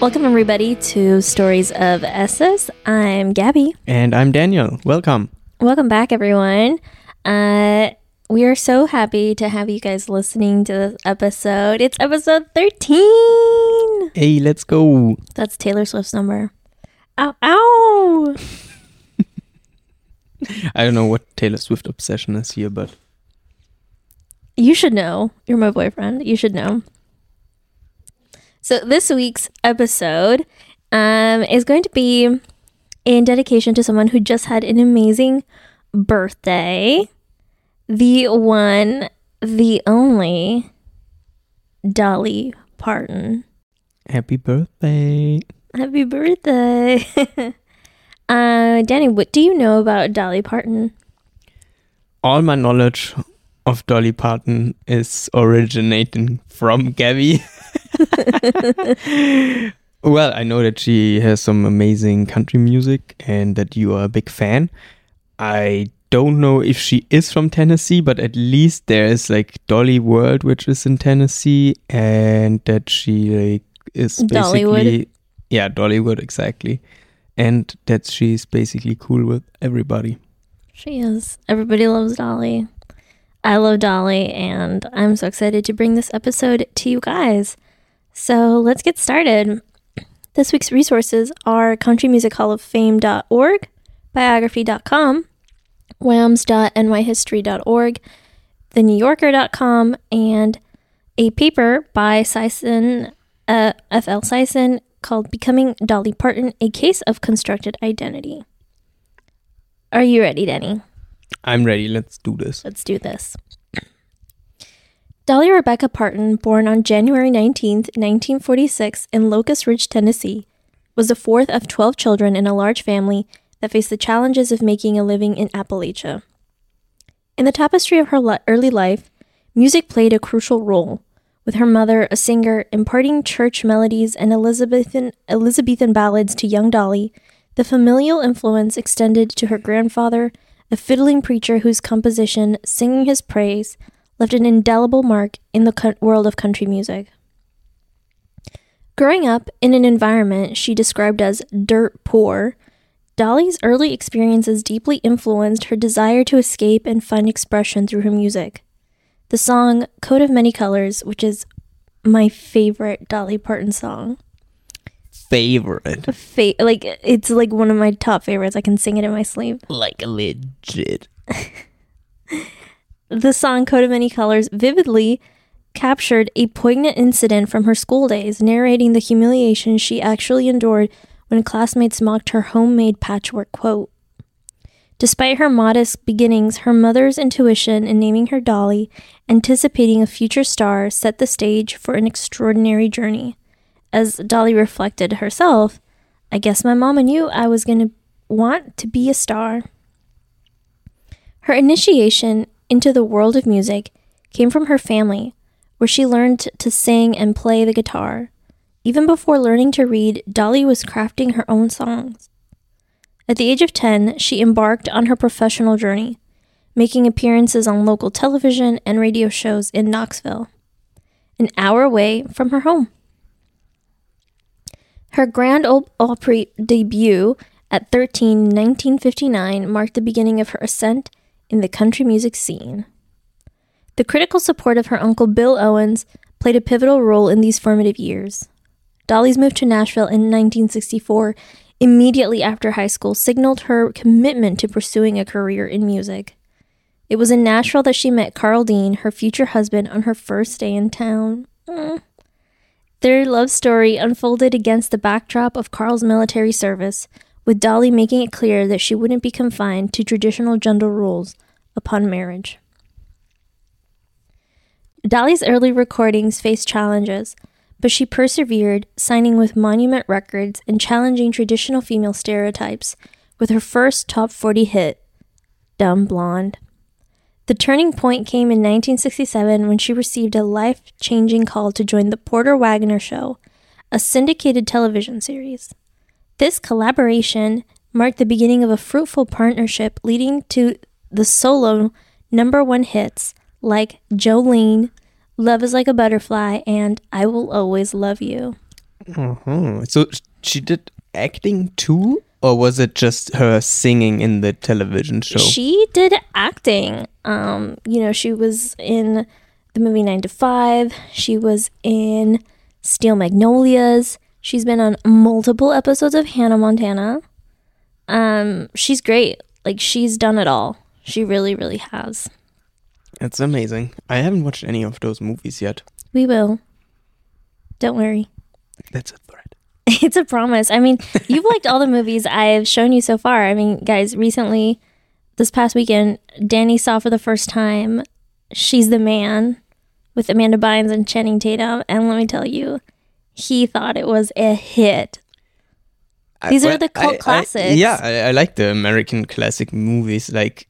Welcome, everybody, to Stories of Esses. I'm Gabby. And I'm Daniel. Welcome. Welcome back, everyone. Uh, we are so happy to have you guys listening to this episode. It's episode 13. Hey, let's go. That's Taylor Swift's number. Ow, ow. I don't know what Taylor Swift obsession is here, but You should know. You're my boyfriend. You should know. So this week's episode um, is going to be in dedication to someone who just had an amazing birthday. The one, the only Dolly Parton. happy birthday. Happy birthday. uh, Danny, what do you know about Dolly Parton? All my knowledge of Dolly Parton is originating from Gabby. well, I know that she has some amazing country music and that you are a big fan. I don't know if she is from Tennessee, but at least there is like Dolly World, which is in Tennessee, and that she like is basically Dollywood? yeah, Dollywood exactly, and that she's basically cool with everybody. She is. Everybody loves Dolly. I love Dolly, and I'm so excited to bring this episode to you guys. So let's get started. This week's resources are countrymusichalloffame.org, biography.com, wams.nyhistory.org, thenewyorker.com, and a paper by Sison, uh, F.L. Sison called Becoming Dolly Parton, A Case of Constructed Identity. Are you ready, Denny? I'm ready. Let's do this. Let's do this. Dolly Rebecca Parton, born on January 19, 1946, in Locust Ridge, Tennessee, was the fourth of 12 children in a large family that faced the challenges of making a living in Appalachia. In the tapestry of her li- early life, music played a crucial role, with her mother, a singer, imparting church melodies and Elizabethan, Elizabethan ballads to young Dolly. The familial influence extended to her grandfather, a fiddling preacher whose composition, Singing His Praise, left an indelible mark in the world of country music. Growing up in an environment she described as dirt poor, Dolly's early experiences deeply influenced her desire to escape and find expression through her music. The song Coat of Many Colors, which is my favorite Dolly Parton song, Favorite. fa- like it's like one of my top favorites. I can sing it in my sleep. Like legit. The song Coat of Many Colors vividly captured a poignant incident from her school days, narrating the humiliation she actually endured when classmates mocked her homemade patchwork quote. Despite her modest beginnings, her mother's intuition in naming her Dolly, anticipating a future star, set the stage for an extraordinary journey. As Dolly reflected herself, I guess my mama knew I was going to want to be a star. Her initiation into the world of music came from her family, where she learned to sing and play the guitar. Even before learning to read, Dolly was crafting her own songs. At the age of 10, she embarked on her professional journey, making appearances on local television and radio shows in Knoxville, an hour away from her home. Her Grand Ole Opry debut at 13 1959 marked the beginning of her ascent in the country music scene. The critical support of her uncle Bill Owens played a pivotal role in these formative years. Dolly's move to Nashville in 1964, immediately after high school, signaled her commitment to pursuing a career in music. It was in Nashville that she met Carl Dean, her future husband, on her first day in town. Mm. Their love story unfolded against the backdrop of Carl's military service, with Dolly making it clear that she wouldn't be confined to traditional gender roles upon marriage. Dolly's early recordings faced challenges, but she persevered, signing with Monument Records and challenging traditional female stereotypes with her first top 40 hit, Dumb Blonde. The turning point came in 1967 when she received a life changing call to join the Porter Wagoner Show, a syndicated television series. This collaboration marked the beginning of a fruitful partnership leading to the solo number one hits like Jolene, Love is Like a Butterfly, and I Will Always Love You. Uh-huh. So she did acting too, or was it just her singing in the television show? She did acting. Um, you know, she was in the movie Nine to Five. She was in Steel Magnolias. She's been on multiple episodes of Hannah Montana. Um, she's great. Like she's done it all. She really, really has. It's amazing. I haven't watched any of those movies yet. We will. Don't worry. That's a threat. It's a promise. I mean, you've liked all the movies I've shown you so far. I mean, guys, recently, this past weekend, Danny saw for the first time She's the Man with Amanda Bynes and Channing Tatum. And let me tell you, he thought it was a hit. These are the cult I- I- classics. yeah, I, I like the American classic movies, like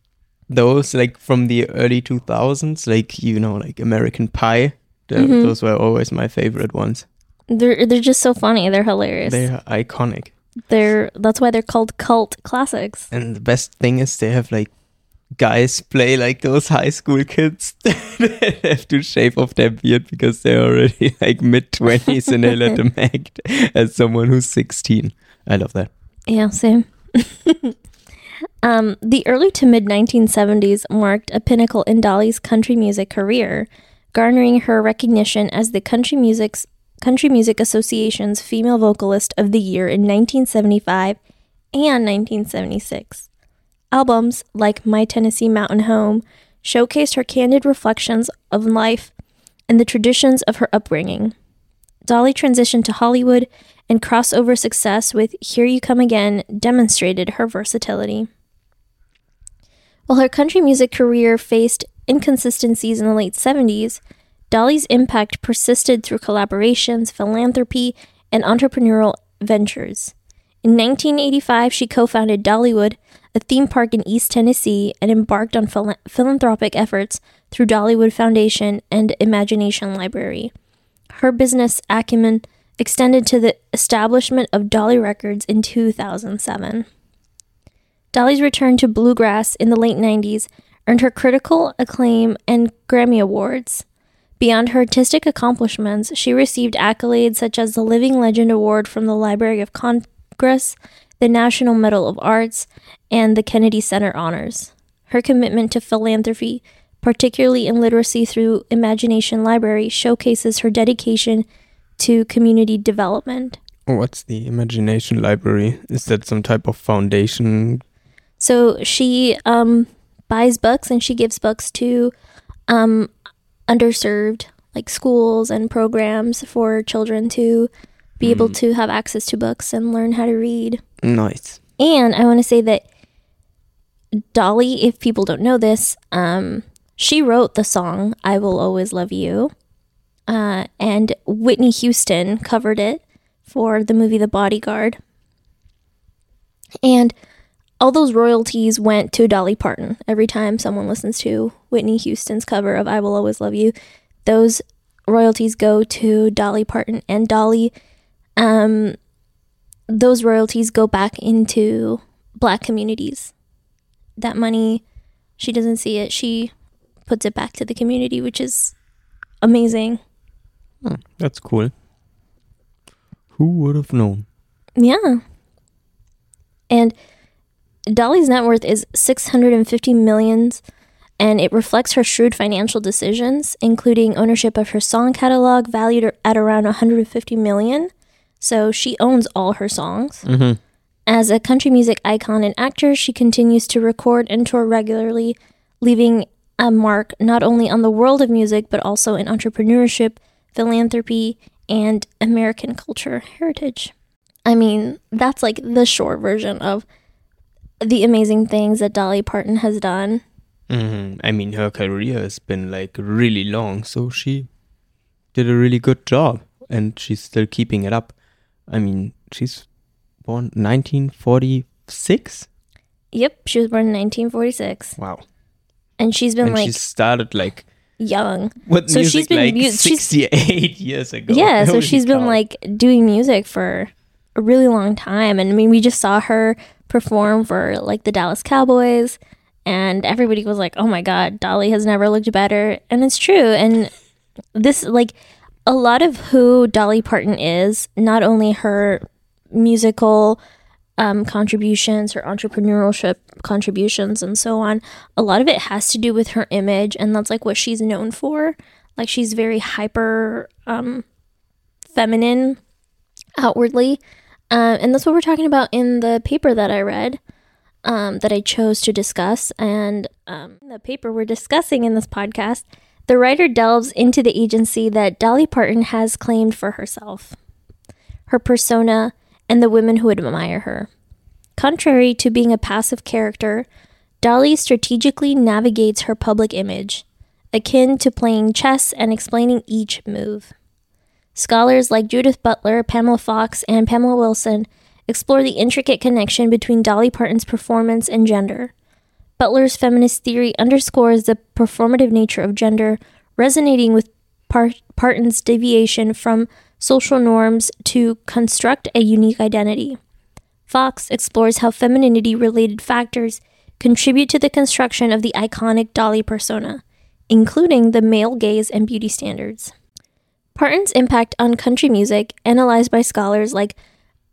those, like from the early two thousands, like you know, like American Pie. The, Mhm. Those were always my favorite ones. They're they're just so funny. They're hilarious. They're iconic. They're, that's why they're called cult classics. and the best thing is they have like guys play like those high school kids that have to shave off their beard because they're already like mid twenties and they let them act as someone who's sixteen. I love that. Yeah, same. um, the early to mid 1970s marked a pinnacle in Dolly's country music career, garnering her recognition as the Country Music's Country Music Association's Female Vocalist of the Year in 1975 and 1976. Albums like My Tennessee Mountain Home showcased her candid reflections of life and the traditions of her upbringing. Dolly transitioned to Hollywood and crossover success with Here You Come Again demonstrated her versatility. While her country music career faced inconsistencies in the late 70s, Dolly's impact persisted through collaborations, philanthropy, and entrepreneurial ventures. In 1985, she co founded Dollywood, a theme park in East Tennessee, and embarked on phila- philanthropic efforts through Dollywood Foundation and Imagination Library. Her business acumen extended to the establishment of Dolly Records in 2007. Dolly's return to bluegrass in the late 90s earned her critical acclaim and Grammy Awards. Beyond her artistic accomplishments, she received accolades such as the Living Legend Award from the Library of Congress, the National Medal of Arts, and the Kennedy Center Honors. Her commitment to philanthropy, particularly in literacy through Imagination Library, showcases her dedication to community development. What's the Imagination Library? Is that some type of foundation? So she um, buys books and she gives books to um, underserved like schools and programs for children to be able to have access to books and learn how to read. Nice. And I want to say that Dolly, if people don't know this, um, she wrote the song "I Will Always Love You," uh, and Whitney Houston covered it for the movie The Bodyguard. And all those royalties went to Dolly Parton. Every time someone listens to Whitney Houston's cover of "I Will Always Love You," those royalties go to Dolly Parton, and Dolly, um, those royalties go back into Black communities. That money, she doesn't see it. She puts it back to the community, which is amazing. Hmm, that's cool. Who would have known? Yeah. And Dolly's net worth is 650 millions and it reflects her shrewd financial decisions, including ownership of her song catalog valued at around 150 million. So she owns all her songs. Mm-hmm. As a country music icon and actor, she continues to record and tour regularly, leaving a mark not only on the world of music but also in entrepreneurship, philanthropy, and American culture heritage. I mean, that's like the short version of the amazing things that Dolly Parton has done. Mm-hmm. I mean, her career has been like really long, so she did a really good job, and she's still keeping it up. I mean, she's born 1946. Yep, she was born in 1946, Wow, and she's been and like she started like young. what So music she's been like mu- she's- 68 years ago. Yeah, so she's been like doing music for a really long time. And I mean, we just saw her perform for like the Dallas Cowboys, and everybody was like, oh my God, Dolly has never looked better. And it's true. And this, like, a lot of who Dolly Parton is, not only her musical um, contributions, her entrepreneurship contributions, and so on, a lot of it has to do with her image, and that's like what she's known for. Like she's very hyper um, feminine outwardly. Uh, and that's what we're talking about in the paper that I read, um, that I chose to discuss. And um, the paper we're discussing in this podcast, the writer delves into the agency that Dolly Parton has claimed for herself, her persona, and the women who admire her. Contrary to being a passive character, Dolly strategically navigates her public image, akin to playing chess and explaining each move. Scholars like Judith Butler, Pamela Fox, and Pamela Wilson explore the intricate connection between Dolly Parton's performance and gender. Butler's feminist theory underscores the performative nature of gender, resonating with Parton's deviation from social norms to construct a unique identity. Fox explores how femininity related factors contribute to the construction of the iconic Dolly persona, including the male gaze and beauty standards. Parton's impact on country music, analyzed by scholars like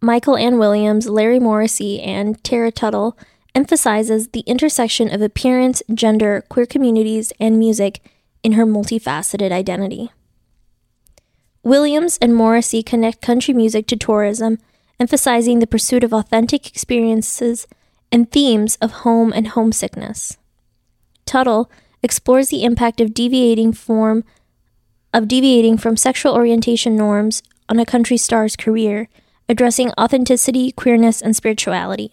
Michael Ann Williams, Larry Morrissey, and Tara Tuttle, emphasizes the intersection of appearance, gender, queer communities, and music in her multifaceted identity. Williams and Morrissey connect country music to tourism, emphasizing the pursuit of authentic experiences and themes of home and homesickness. Tuttle explores the impact of deviating form of deviating from sexual orientation norms on a country star's career, addressing authenticity, queerness, and spirituality.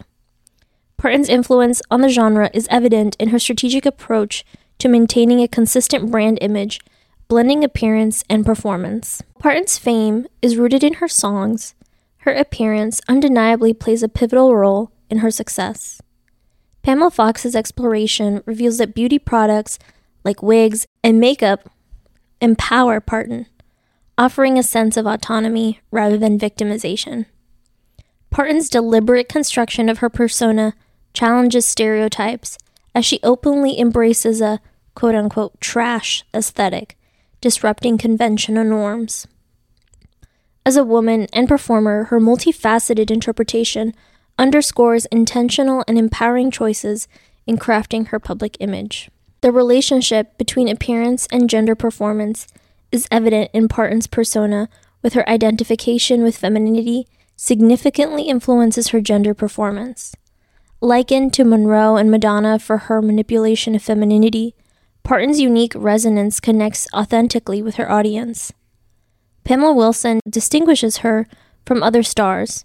Parton's influence on the genre is evident in her strategic approach to maintaining a consistent brand image, blending appearance and performance. Parton's fame is rooted in her songs. Her appearance undeniably plays a pivotal role in her success. Pamela Fox's exploration reveals that beauty products like wigs and makeup empower Parton, offering a sense of autonomy rather than victimization. Parton's deliberate construction of her persona challenges stereotypes as she openly embraces a quote unquote trash aesthetic, disrupting conventional norms. As a woman and performer, her multifaceted interpretation underscores intentional and empowering choices in crafting her public image. The relationship between appearance and gender performance is evident in Parton's persona, with her identification with femininity significantly influences her gender performance. Likened to Monroe and Madonna for her manipulation of femininity, Parton's unique resonance connects authentically with her audience. Pamela Wilson distinguishes her from other stars,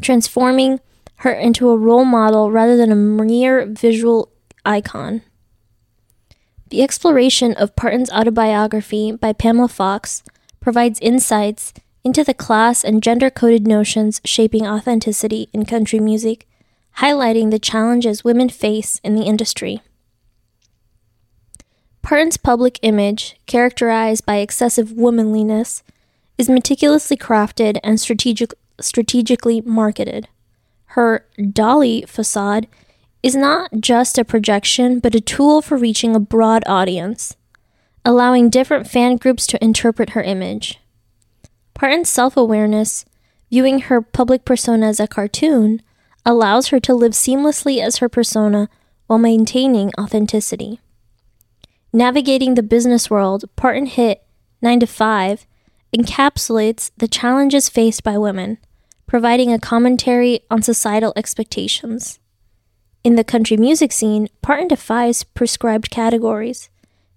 transforming her into a role model rather than a mere visual icon. The exploration of Parton's autobiography by Pamela Fox provides insights into the class and gender coded notions shaping authenticity in country music, highlighting the challenges women face in the industry. Parton's public image, characterized by excessive womanliness, is meticulously crafted and strategic, strategically marketed. Her Dolly facade is not just a projection, but a tool for reaching a broad audience, allowing different fan groups to interpret her image. Parton's self awareness, viewing her public persona as a cartoon, allows her to live seamlessly as her persona while maintaining authenticity. Navigating the business world, Parton hit 9 to 5 encapsulates the challenges faced by women, providing a commentary on societal expectations. In the country music scene, Parton defies prescribed categories,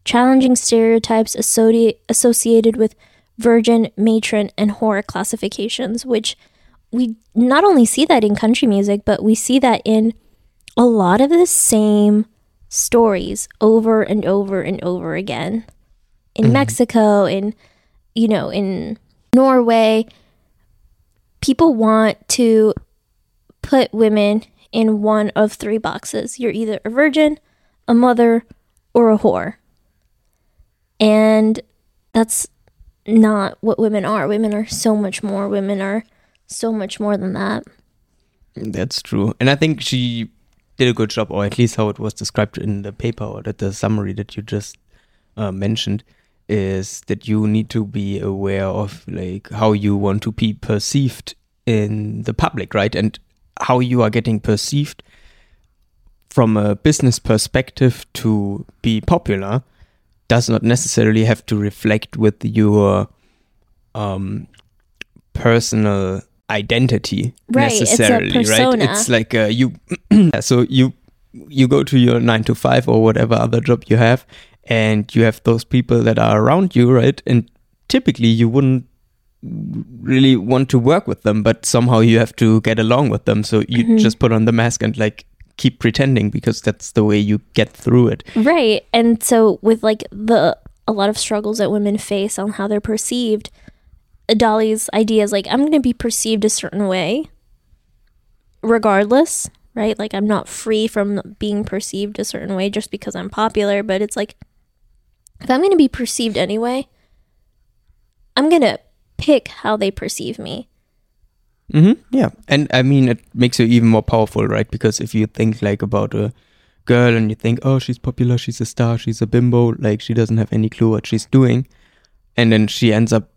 challenging stereotypes associated with virgin, matron, and whore classifications, which we not only see that in country music, but we see that in a lot of the same stories over and over and over again. In mm-hmm. Mexico, in, you know, in Norway, people want to put women in one of three boxes. You're either a virgin, a mother, or a whore. And that's not what women are. Women are so much more. Women are so much more than that. That's true. And I think she did a good job, or at least how it was described in the paper or that the summary that you just uh, mentioned, is that you need to be aware of like how you want to be perceived in the public, right? And how you are getting perceived from a business perspective to be popular does not necessarily have to reflect with your um, personal identity Right, it's necessarily right it's like uh, you so you you go to your 9 to 5 or whatever other job you have and you have those people that are around you right and typically you wouldn't really want to work with them but somehow you have to get along with them so you Mhm. just put on the mask and like keep pretending because that's the way you get through it Right. And so with like the a lot of struggles that women face on how they're perceived, Dolly's idea is like I'm going to be perceived a certain way regardless, right? Like I'm not free from being perceived a certain way just because I'm popular, but it's like if I'm going to be perceived anyway, I'm going to pick how they perceive me. hmm Yeah, and I mean it makes you even more powerful, right? Because if you think like about a girl and you think, oh, she's popular, she's a star, she's a bimbo, like she doesn't have any clue what she's doing, and then she ends up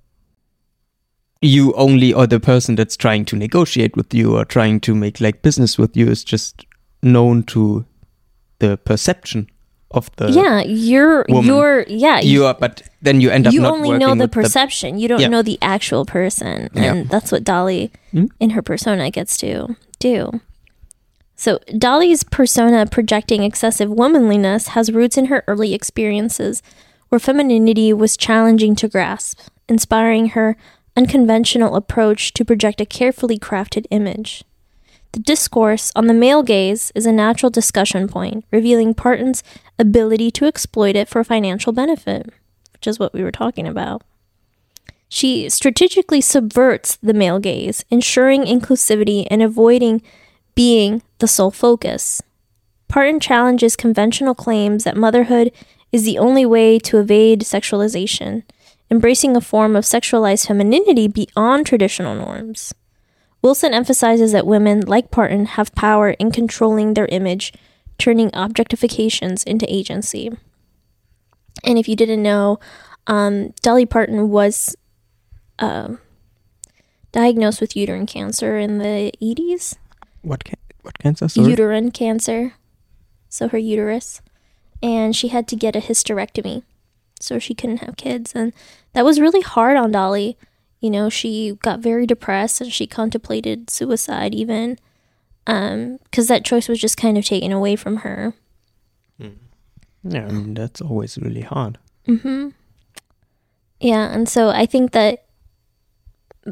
you only or the person that's trying to negotiate with you or trying to make like business with you is just known to the perception of the yeah, you're woman. you're yeah, you are, but then you end up you only know the perception you don't Yeah. know the actual person Yeah. and that's what dolly Hmm? in her persona gets to do so dolly's persona projecting excessive womanliness has roots in her early experiences where femininity was challenging to grasp inspiring her unconventional approach to project a carefully crafted image the discourse on the male gaze is a natural discussion point, revealing Parton's ability to exploit it for financial benefit, which is what we were talking about. She strategically subverts the male gaze, ensuring inclusivity and avoiding being the sole focus. Parton challenges conventional claims that motherhood is the only way to evade sexualization, embracing a form of sexualized femininity beyond traditional norms. Wilson emphasizes that women, like Parton, have power in controlling their image, turning objectifications into agency. And if you didn't know, um, Dolly Parton was um diagnosed with uterine cancer in the 80s. what can what cancer? Sorry? Uterine cancer. So her uterus. And she had to get a hysterectomy. So she couldn't have kids. And that was really hard on Dolly. You know, she got very depressed and she contemplated suicide even. Um, because that choice was just kind of taken away from her. yeah, I mean that's always really hard. Mm-hmm. Yeah, and so I think that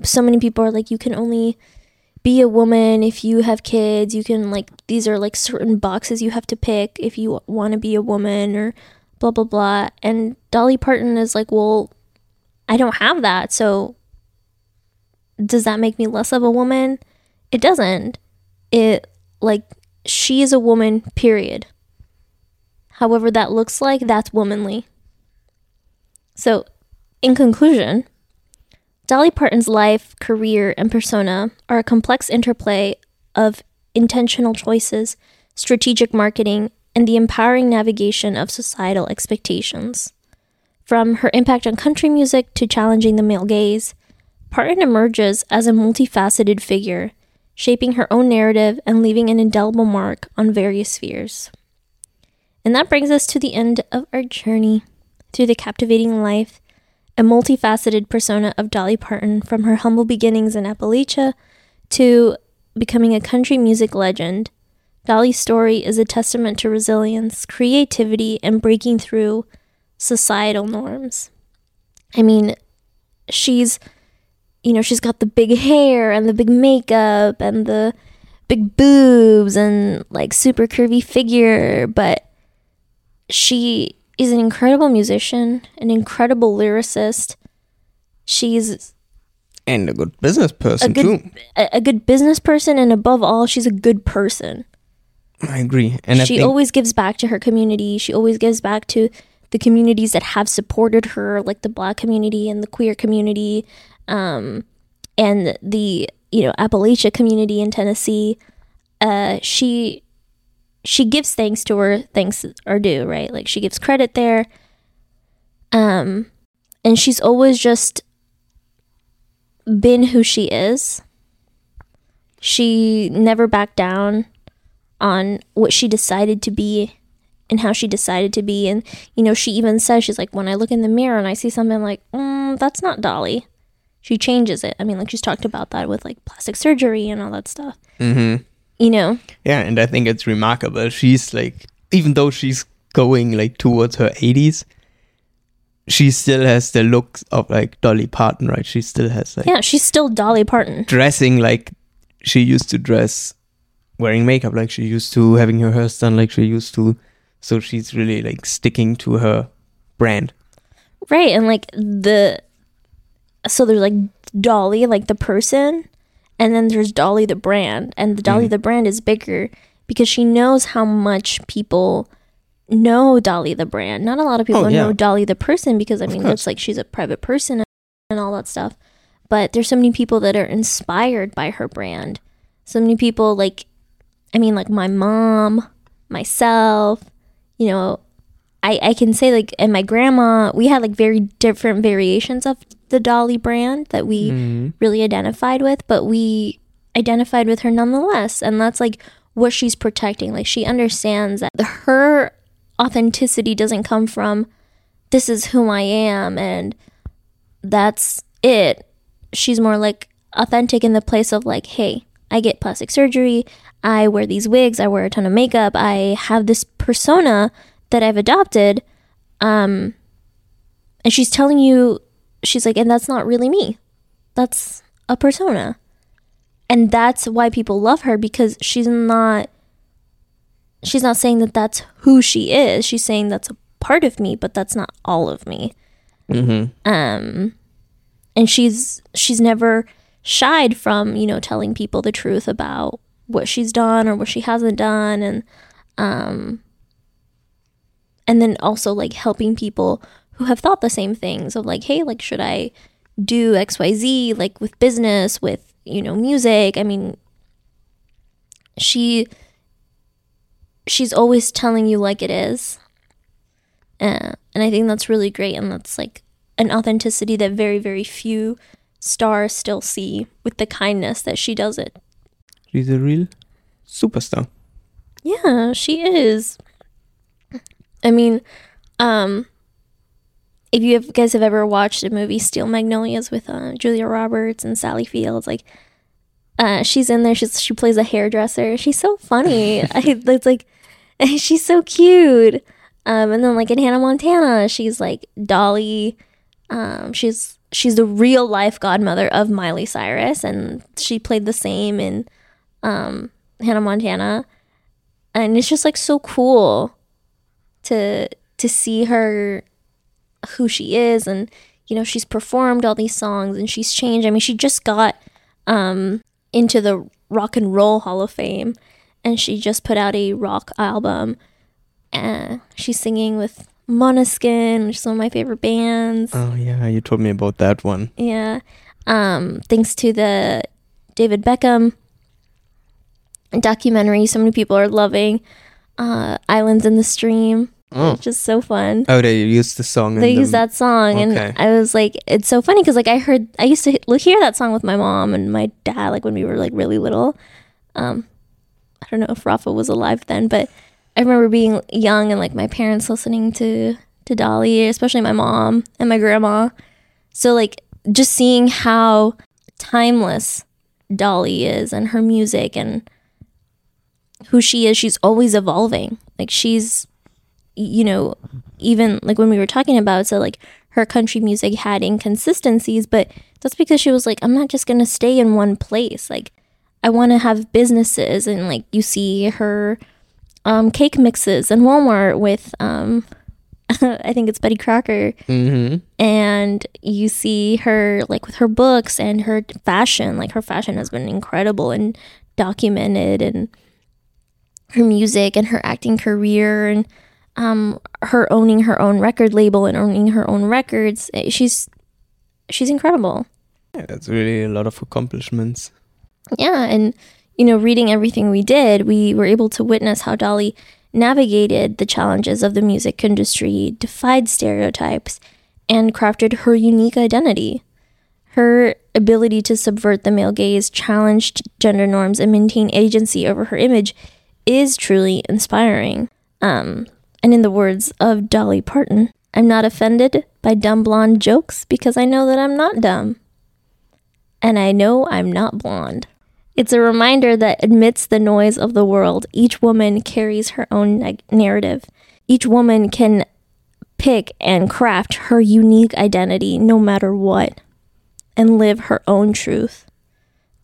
so many people are like, you can only be a woman if you have kids. You can like these are like certain boxes you have to pick if you want to be a woman or blah blah blah. And Dolly Parton is like, well, I don't have that, so does that make me less of a woman? It doesn't. It like she is a woman. Period. However that looks like, that's womanly. So, in conclusion, Dolly Parton's life, career, and persona are a complex interplay of intentional choices, strategic marketing, and the empowering navigation of societal expectations. From her impact on country music to challenging the male gaze, Parton emerges as a multifaceted figure, shaping her own narrative and leaving an indelible mark on various spheres. And that brings us to the end of our journey through the captivating life and multifaceted persona of Dolly Parton from her humble beginnings in Appalachia to becoming a country music legend. Dolly's story is a testament to resilience, creativity, and breaking through societal norms. I mean, she's, you know, she's got the big hair and the big makeup and the big boobs and like super curvy figure, but she is an incredible musician, an incredible lyricist. She's And a good business person good- too. a, a good business person, and above all, she's a good person. I agree. And I she think always gives back to her community. She always gives back to the communities that have supported her, like the black community and the queer community, um, and the you know Appalachia community in Tennessee. Uh, she she gives thanks to her thanks are due, right? Like she gives credit there. Um, and she's always just been who she is. She never backed down on what she decided to be and how she decided to be. And, you know, she even says, she's like, when I look in the mirror and I see something I'm like, mm, that's not Dolly. She changes it. I mean, like, she's talked about that with like plastic surgery and all that stuff. Mm-hmm. You know? Yeah, and I think it's remarkable. She's like, even though she's going like towards her 80s, she still has the look of like Dolly Parton, right? She still has like Yeah, she's still Dolly Parton. dressing like she used to dress, wearing makeup like she used to, having her hair done like she used to. So she's really like sticking to her brand. Right. And like the, so there's like Dolly, like the person, and then there's Dolly the brand. And the Dolly Mhm. the brand is bigger because she knows how much people know Dolly the brand. Not a lot of people Oh, yeah. know Dolly the person because I Of mean, course. it's like she's a private person and all that stuff. But there's so many people that are inspired by her brand. So many people like, I mean, like my mom, myself, you know, I, I can say like and my grandma we had like very different variations of the dolly brand that we Mhm. really identified with but we identified with her nonetheless. And that's like what she's protecting. Like she understands that her authenticity doesn't come from this is who i am and that's it. She's more like authentic in the place of like hey i get plastic surgery i wear these wigs i wear a ton of makeup i have this persona that I've adopted, um, and she's telling you, she's like, and that's not really me. That's a persona. And that's why people love her because she's not, she's not saying that that's who she is. She's saying that's a part of me, but that's not all of me. Mhm. Um, and she's, she's never shied from, you know, telling people the truth about what she's done or what she hasn't done. And, um, and then also like helping people who have thought the same things of like hey like should i do xyz like with business with you know music i mean she she's always telling you like it is uh, and i think that's really great and that's like an authenticity that very very few stars still see with the kindness that she does it She's a real superstar. Yeah, she is. I mean, um, if you have, guys have ever watched the movie Steel Magnolias with uh, Julia Roberts and Sally Fields, like, uh, she's in there. She's she plays a hairdresser. She's so funny. I it's like, she's so cute. Um, and then like in Hannah Montana, she's like Dolly. Um, she's she's the real life godmother of Miley Cyrus, and she played the same in um, Hannah Montana and it's just like so cool to to see her who she is and you know she's performed all these songs and she's changed i mean she just got um into the rock and roll hall of fame and she just put out a rock album and she's singing with Måneskin, which is one of my favorite bands. Oh yeah, you told me about that one. Yeah. Um, thanks to the David Beckham documentary, so many people are loving uh, Islands in the Stream. Oh. It's just so fun. Oh, they used the song. They in the, use that song, Okay. and I was like, it's so funny because like I heard, I used to hear that song with my mom and my dad, like when we were like really little. Um, I don't know if Rafa was alive then, but I remember being young and like my parents listening to to Dolly, especially my mom and my grandma. So like just seeing how timeless Dolly is and her music and who she is, she's always evolving. Like she's you know, even like when we were talking about so like her country music had inconsistencies, but that's because she was like, I'm not just gonna stay in one place. Like I wanna have businesses and like you see her um cake mixes in Walmart with um I think it's Betty Crocker Mm-hmm. and you see her like with her books and her fashion like her fashion has been incredible and documented and her music and her acting career and um her owning her own record label and owning her own records Eh, she's she's incredible Yeah, that's really a lot of accomplishments. yeah and you know reading everything we did we were able to witness how dolly navigated the challenges of the music industry defied stereotypes and crafted her unique identity. Her ability to subvert the male gaze, challenge gender norms, and maintain agency over her image is truly inspiring. Um, and in the words of Dolly Parton, I'm not offended by dumb blonde jokes because I know that I'm not dumb. And I know I'm not blonde. It's a reminder that amidst the noise of the world, each woman carries her own narrative. Each woman can pick and craft her unique identity no matter what and live her own truth.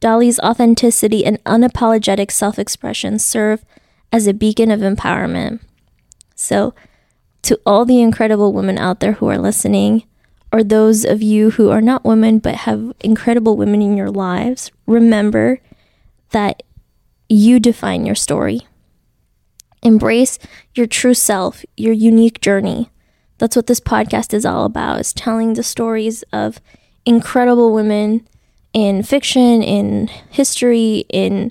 Dolly's authenticity and unapologetic self expression serve as a beacon of empowerment. So, to all the incredible women out there who are listening, or those of you who are not women but have incredible women in your lives, remember that you define your story. Embrace your true self, your unique journey. That's what this podcast is all about, is telling the stories of incredible women in fiction, in history, in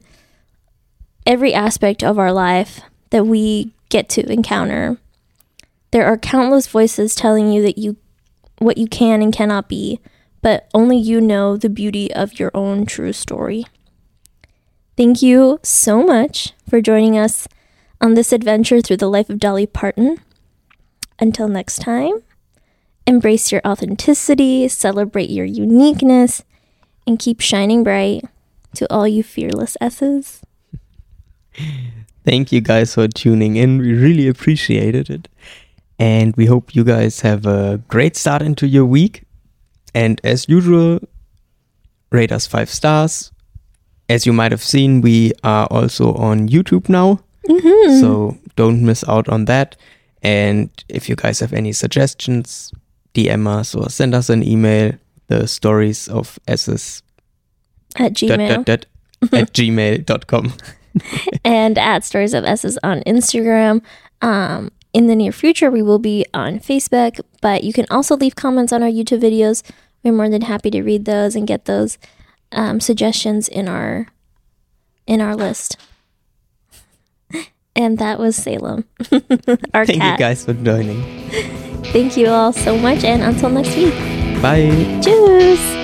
every aspect of our life that we get to encounter. There are countless voices telling you that you what you can and cannot be, but only you know the beauty of your own true story. Thank you so much for joining us on this adventure through the life of Dolly Parton. Until next time, embrace your authenticity, celebrate your uniqueness, and keep shining bright to all you fearless S's. Thank you guys for tuning in. We really appreciated it. And we hope you guys have a great start into your week. And as usual, rate us five stars. As you might have seen, we are also on YouTube now. Mm-hmm. So don't miss out on that. And if you guys have any suggestions, DM us or send us an email. The stories of S's At Gmail. dot, dot, dot, at gmail.com. and at Stories of S's on Instagram. Um, in the near future, we will be on Facebook, but you can also leave comments on our YouTube videos. We're more than happy to read those and get those um, suggestions in our in our list. And that was Salem, our Thank cat. you guys for joining. Thank you all so much, and until next week. Bye. Tschüss.